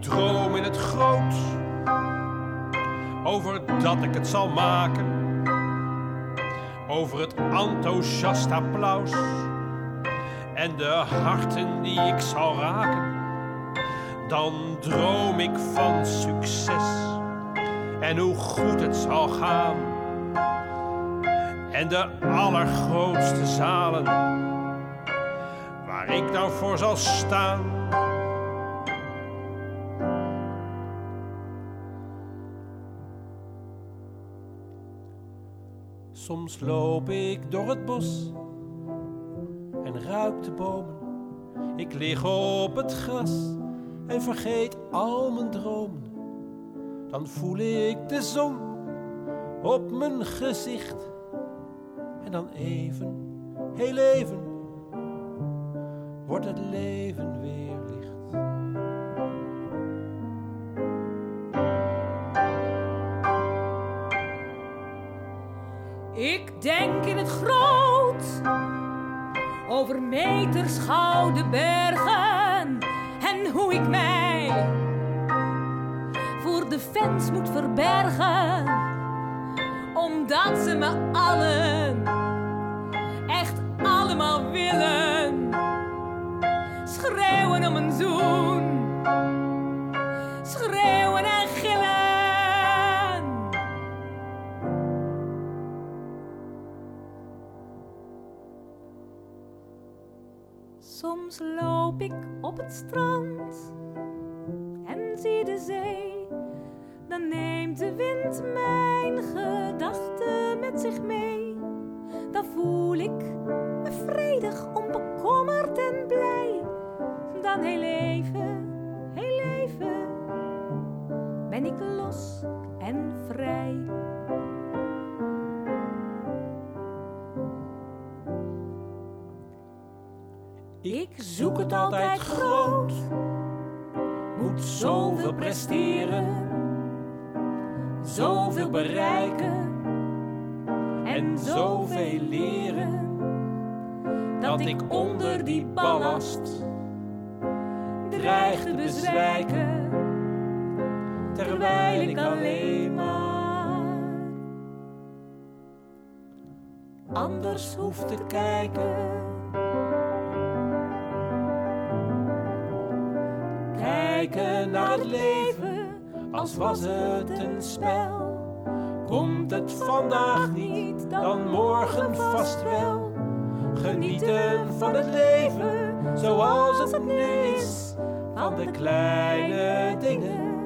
droom in het groot over dat ik het zal maken, over het enthousiast applaus en de harten die ik zal raken. Dan droom ik van succes en hoe goed het zal gaan. En de allergrootste zalen waar ik dan voor zal staan. Soms loop ik door het bos en ruik de bomen. Ik lig op het gras en vergeet al mijn dromen. Dan voel ik de zon op mijn gezicht. En dan even, heel even, wordt het leven weer Ik denk in het groot. Over meters gouden bergen en hoe ik mij voor de fans moet verbergen, omdat ze me allen Soms loop ik op het strand en zie de zee. Dan neemt de wind mijn gedachten met zich mee. Dan voel ik me vredig, onbekommerd en blij. Dan heel Ik zoek het altijd groot, moet zoveel presteren, zoveel bereiken en zoveel leren. Dat ik onder die ballast dreig te bezwijken, terwijl ik alleen maar anders hoef te kijken. Kijken naar het leven als was het een spel. Komt het vandaag niet, dan morgen vast wel. Genieten van het leven zoals het nu is. Van de kleine dingen